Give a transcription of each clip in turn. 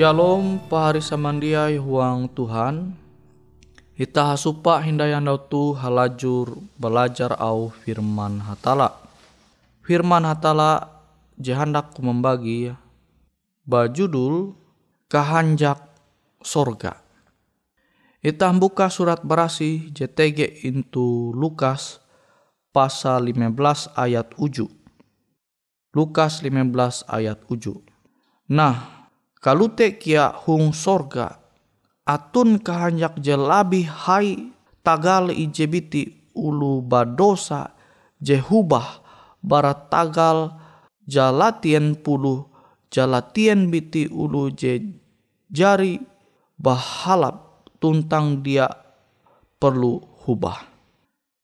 Shalom pahari samandiai huang Tuhan. Ita hasupa hindayandau tu halajur belajar au firman hatala. Firman hatala jahandak membagi bajudul Kahanjak Sorga. Ita buka surat berasi JTG into Lukas pasal 15 ayat uju. Lukas 15 ayat uju. Nah, kalute kia hung sorga atun kahanyak jelabi hai tagal ijebiti ulu badosa jehubah barat tagal jalatien pulu jalatien biti ulu je jari bahalap tuntang dia perlu hubah.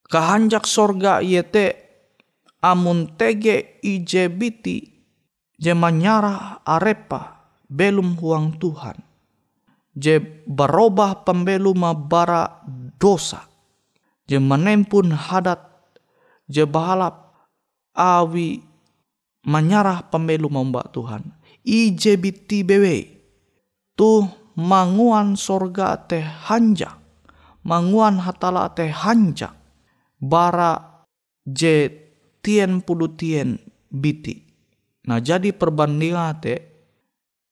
Kahanjak sorga yete amun tege ijebiti jemanyara arepa belum huang Tuhan. Je berubah pembelu bara dosa. Je menempun hadat. Je bahalap awi menyarah pembelu membak Tuhan. Ije biti bewe. Tu manguan sorga teh hanja. Manguan hatala teh hanja. Bara je tien puluh tien biti. Nah jadi perbandingan teh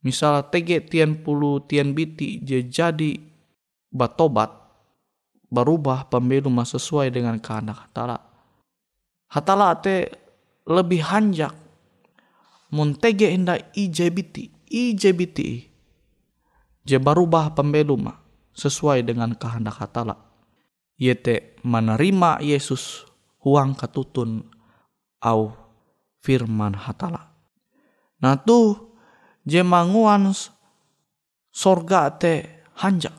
Misal tege tian pulu tian biti je jadi batobat berubah pembelu sesuai dengan kehendak hatala. Hatala te lebih hanjak tege hendak ije biti, ije biti je berubah pembelu ma sesuai dengan kehendak hatala. Yete menerima Yesus huang katutun au firman hatala. Nah tuh jemanguan sorga te hanjak.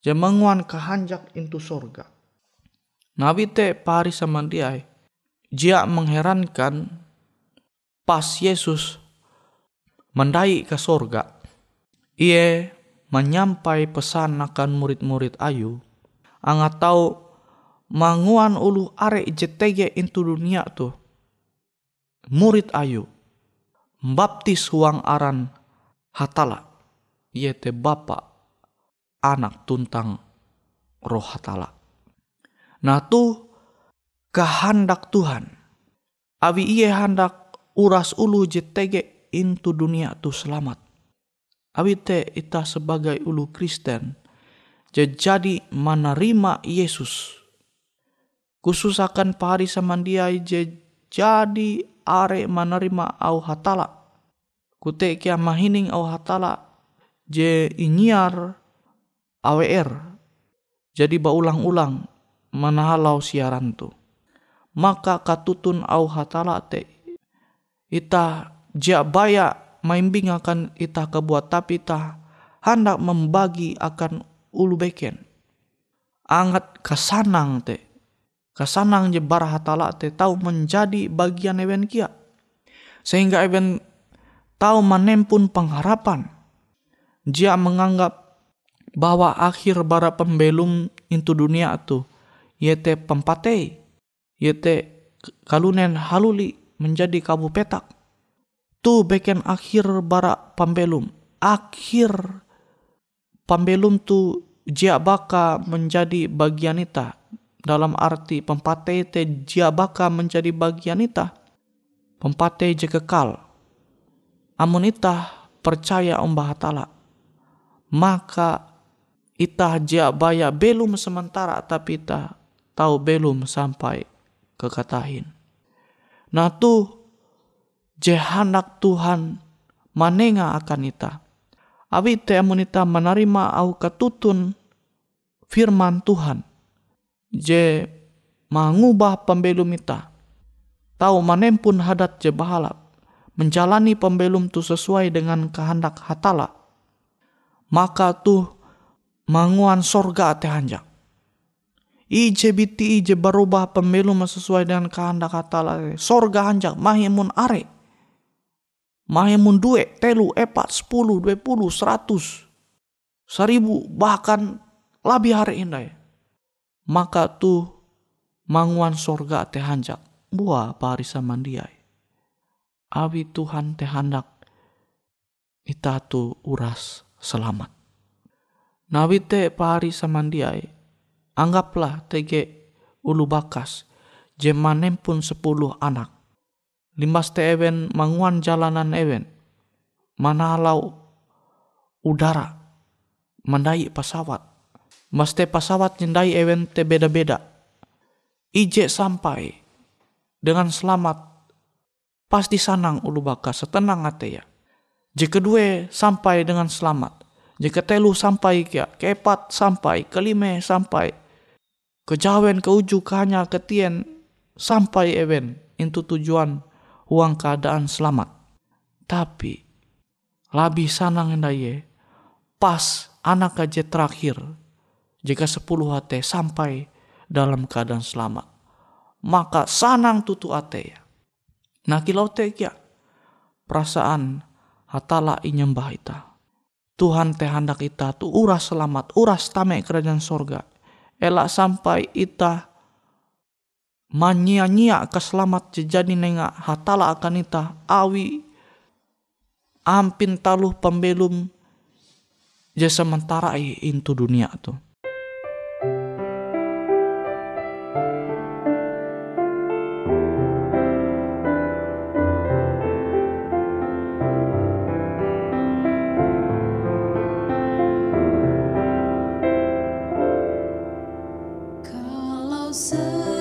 Jemanguan kehanjak into sorga. Nabi te pari sama dia. Jia mengherankan pas Yesus mendai ke sorga. Ia menyampai pesan akan murid-murid ayu. Angat tahu manguan ulu are jetege into dunia tu. Murid ayu baptis huang aran hatala yete bapa anak tuntang roh hatala. Nah tu kehendak Tuhan. Awi iye hendak uras ulu jetege into dunia tu selamat. Awi te ita sebagai ulu Kristen jadi menerima Yesus. Khusus akan pahari samandiai jadi are menerima au hatala. Kute kia mahining au hatala je inyiar AWR. Jadi baulang-ulang manahalau siaran tu. Maka katutun au hatala te. Ita jia baya maimbing akan ita kebuat tapi ita hendak membagi akan ulu beken. Angat kesanang te kasanang je hatala te tahu menjadi bagian ewen kia. Sehingga ewen tahu menempun pengharapan. Dia menganggap bahwa akhir bara pembelum into dunia itu yete pempate yete kalunen haluli menjadi kabu petak. Tu beken akhir bara pembelum. Akhir pembelum tu jia baka menjadi bagian ita dalam arti pempate te baka menjadi bagian ita. Pempate je kekal. Amun ita percaya om bahatala. Maka ita baya belum sementara tapi ita tahu belum sampai kekatahin. Nah tu jehanak Tuhan manenga akan ita. Abi te amun ita menerima au ketutun firman Tuhan je mengubah pembelum ita. Tahu manempun hadat je bahalap. Menjalani pembelum tu sesuai dengan kehendak hatala. Maka tu manguan sorga te hanjak. Ije biti ije berubah pembelum sesuai dengan kehendak hatala. Sorga hanjak mahimun are. Mahimun dua, telu, epat, sepuluh, dua puluh, seratus, seribu, bahkan lebih hari indah maka tu manguan sorga teh hanjak buah parisa mandiai. Awi Tuhan teh handak ita tu uras selamat. Nawite pahari samandiai, anggaplah tege ulu bakas, jemanem pun sepuluh anak. Limas te ewen manguan jalanan ewen, manalau udara, mandai pesawat. Mas te pesawat nyendai ewen te beda-beda. Ije sampai dengan selamat pasti sanang ulu baka setenang ate ya. Jika dua sampai dengan selamat, jika telu sampai kia, keempat sampai, kelima sampai, kejawen ke uju hanya ketien sampai even itu tujuan uang keadaan selamat. Tapi lebih sanang endaye pas anak aja terakhir jika sepuluh hati sampai dalam keadaan selamat maka sanang tutu ate ya Nah kilau kia perasaan hatala inyembah ita. Tuhan teh hendak ita tu uras selamat, uras tame kerajaan sorga. Elak sampai ita manyia-nyia keselamat jadi nengak hatala akan ita awi ampin taluh pembelum jasa sementara itu dunia tuh. closer.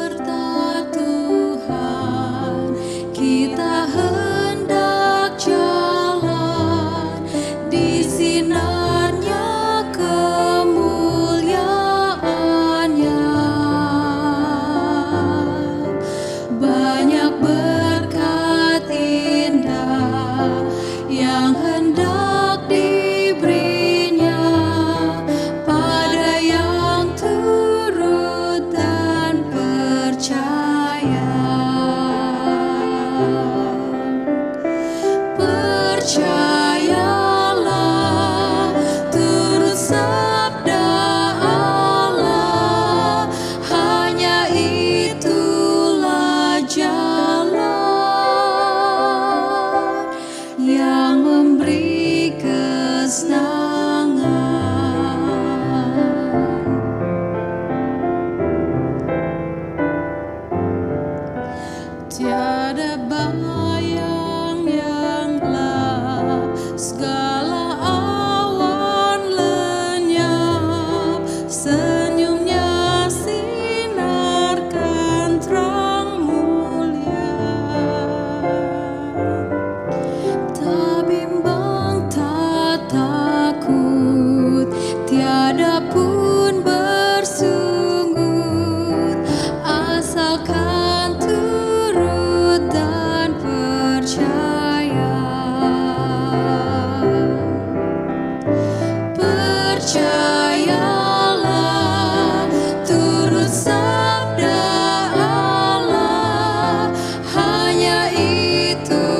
Do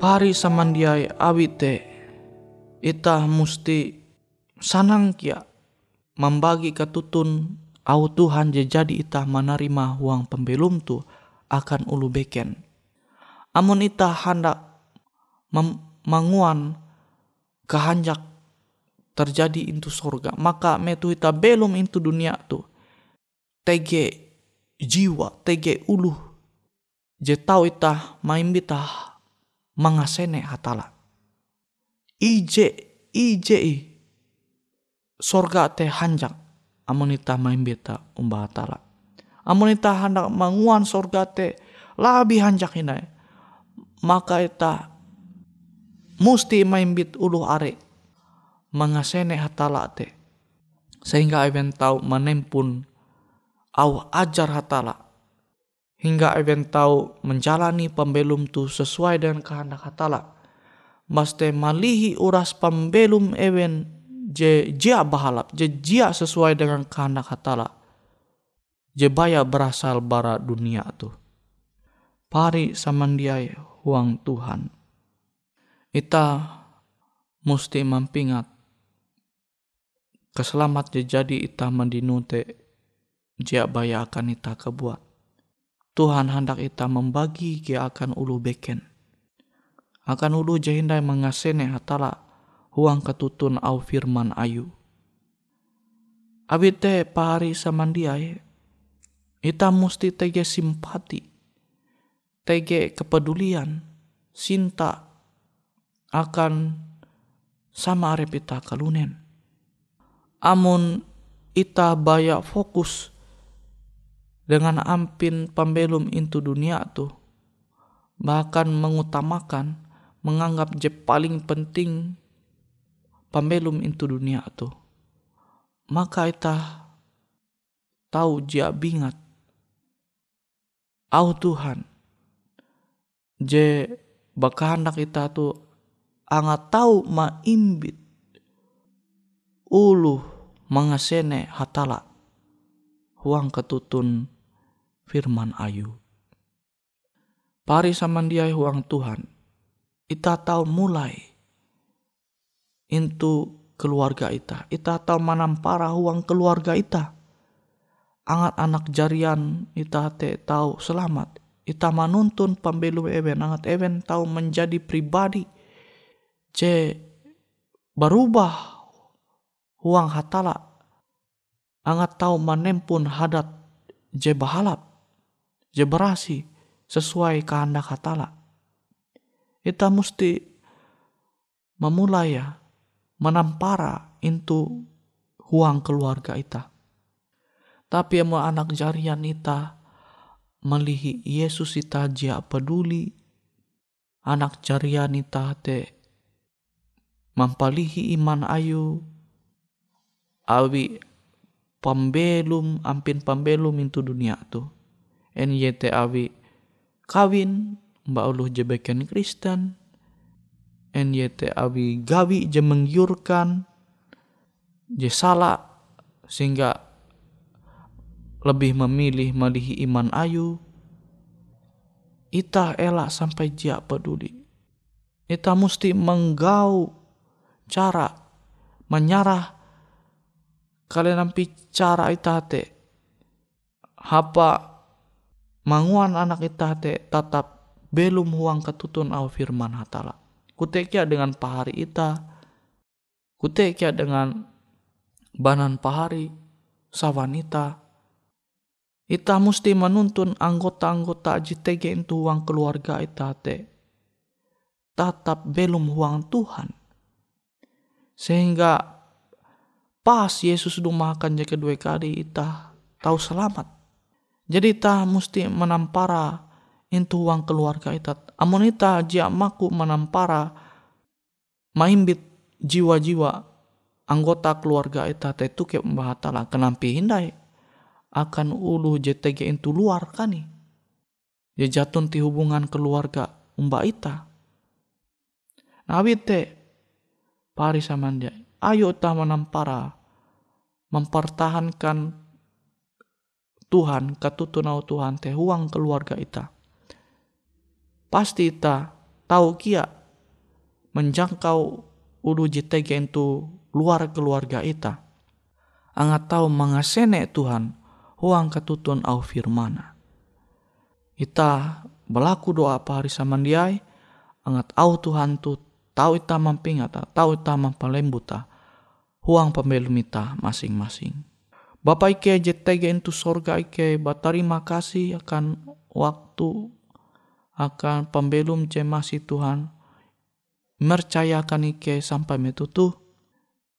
pari samandiai awite ita musti sanang kia membagi ketutun au Tuhan je jadi ita menerima uang pembelum tu akan ulu beken. Amun ita hendak manguan kehanjak terjadi itu surga maka metu ita belum itu dunia tu tege jiwa tege ulu je tau ita main bita mangasene hatala. Ije ije sorga te hanjak amun ita main beta umba hatala. Amun ita hendak manguan sorga te labi hanjak inai maka ita musti main bit ulu are mengasene hatala te. Sehingga even tahu menempun au ajar hatala hingga even tahu menjalani pembelum tu sesuai dengan kehendak hatala maste malihi uras pembelum even je jia bahalap je jia sesuai dengan kehendak hatala je baya berasal bara dunia tu. Pari samandiai huang Tuhan. Ita mesti mampingat. Keselamat jadi ita mendinute jia baya akan ita kebuat. Tuhan hendak ita membagi kia akan ulu beken. Akan ulu jahindai mengasene hatala huang ketutun au firman ayu. Abite pari samandiai, ita mesti tege simpati, tege kepedulian, sinta akan sama repita kalunen. Amun ita baya fokus dengan ampin pembelum into dunia tu bahkan mengutamakan menganggap je paling penting pembelum into dunia tu. Maka ita tahu jia bingat au Tuhan je bakahandak ita tu anga tau imbit ulu mengasene hatala huang ketutun firman ayu. Pari samandiai huang Tuhan, ita tahu mulai into keluarga ita. Ita tahu manampara huang keluarga ita. Angat anak jarian ita te tahu selamat. Ita manuntun pembelu even. Angat even tahu menjadi pribadi je berubah huang hatala angat tahu manempun hadat je bahalap je berasi sesuai kehendak hatala kita mesti memulai ya menampara itu huang keluarga ita tapi mau anak jarian ita melihi Yesus ita jia peduli anak jarian ita te mampalihi iman ayu awi pembelum ampin pembelum itu dunia tu NYT awi kawin mbak uluh jebeken Kristen. NYT awi gawi je menggiurkan je salah sehingga lebih memilih melihi iman ayu. Ita elak sampai jia peduli. Ita mesti menggau cara menyarah kalian nampi cara itate hapa manguan anak itate tetap belum huang ketutun au firman hatala. Kutekia dengan pahari ita kutekia dengan banan pahari sawanita ita. Mesti menuntun anggota-anggota JTG itu uang keluarga itate tetap belum huang Tuhan. Sehingga pas Yesus sudah makan jaga dua kali ita tahu selamat. Jadi ita mesti menampara itu uang keluarga ita. Amun ita jia maku menampara maimbit jiwa-jiwa anggota keluarga ita itu ke lah kenampi hindai akan ulu JTG itu luar kan nih. Ya jatun ti hubungan keluarga umba ita. Nah, te pari samandia. Ayo ta menampara mempertahankan Tuhan, katutunau Tuhan teh huang keluarga ita. Pasti ita tahu kia menjangkau ulu JTG itu luar keluarga ita. Angat tahu mengasene Tuhan huang ketutun au firmana. Ita berlaku doa apa hari samandiai, angat au Tuhan tu tahu ita mampingata, tahu ita mampalembuta, huang pembelum ita masing-masing. Bapak Ike JTG itu sorga Ike berterima kasih akan waktu akan pembelum cemasi Tuhan mercayakan Ike sampai metutu.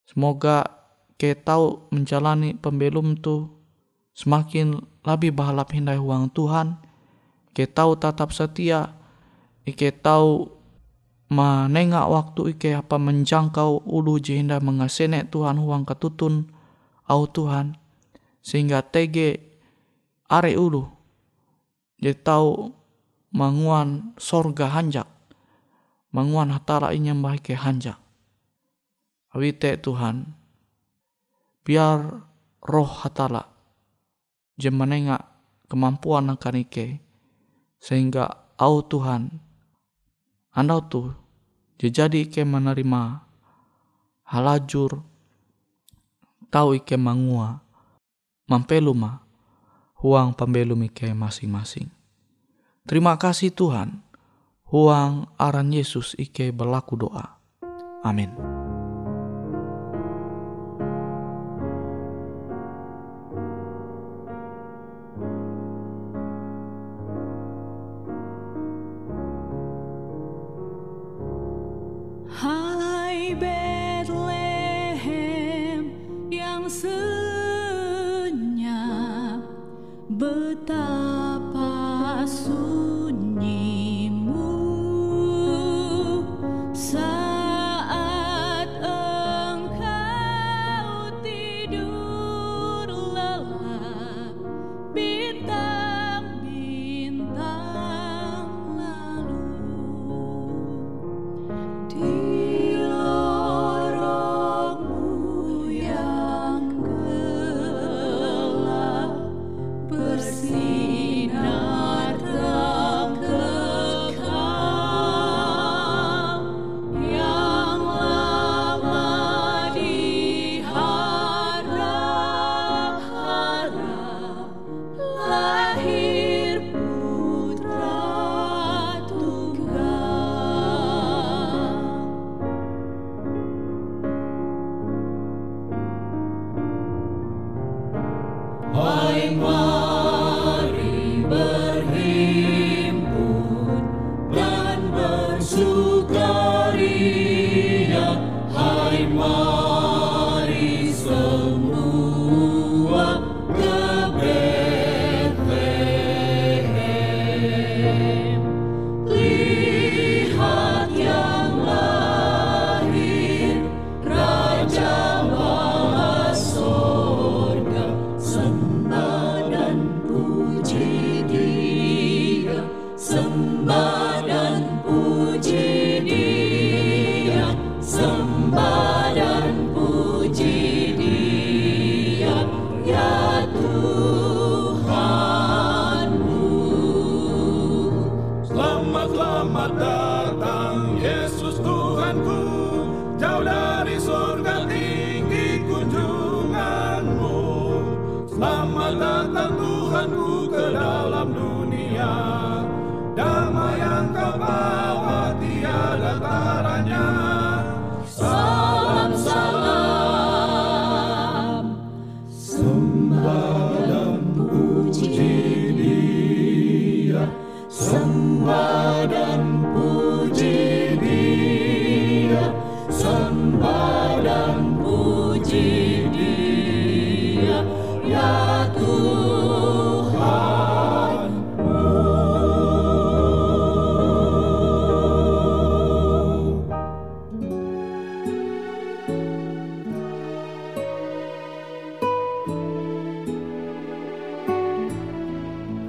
Semoga ke tahu menjalani pembelum tu semakin lebih bahalap hindai uang Tuhan. Ke tahu tetap setia. Ike tahu menengak waktu ike apa menjangkau ulu jihinda mengasene Tuhan uang ketutun au Tuhan sehingga tege are ulu dia tahu manguan sorga hanjak. Manguan hatara inyam ke hanjak. Awite Tuhan biar roh hatala jemenenga kemampuan akan ike sehingga au Tuhan anda tuh jadi ike menerima halajur tahu ike mangua mampeluma huang pembelum ike masing-masing. Terima kasih Tuhan, huang aran Yesus ike berlaku doa. Amin.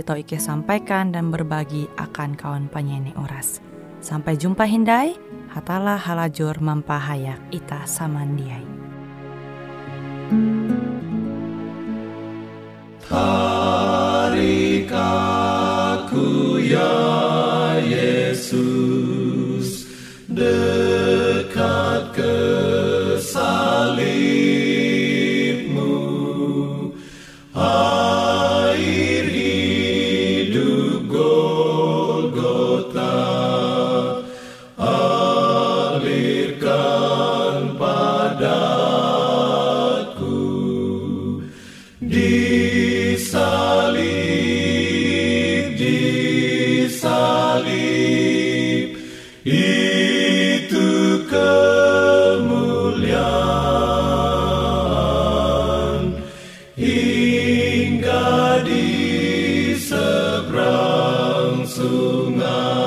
tau Ike sampaikan dan berbagi akan kawan penyanyi Uras. Sampai jumpa Hindai, hatalah halajur mampahayak Ita Samandiai. Tarikaku Lumah.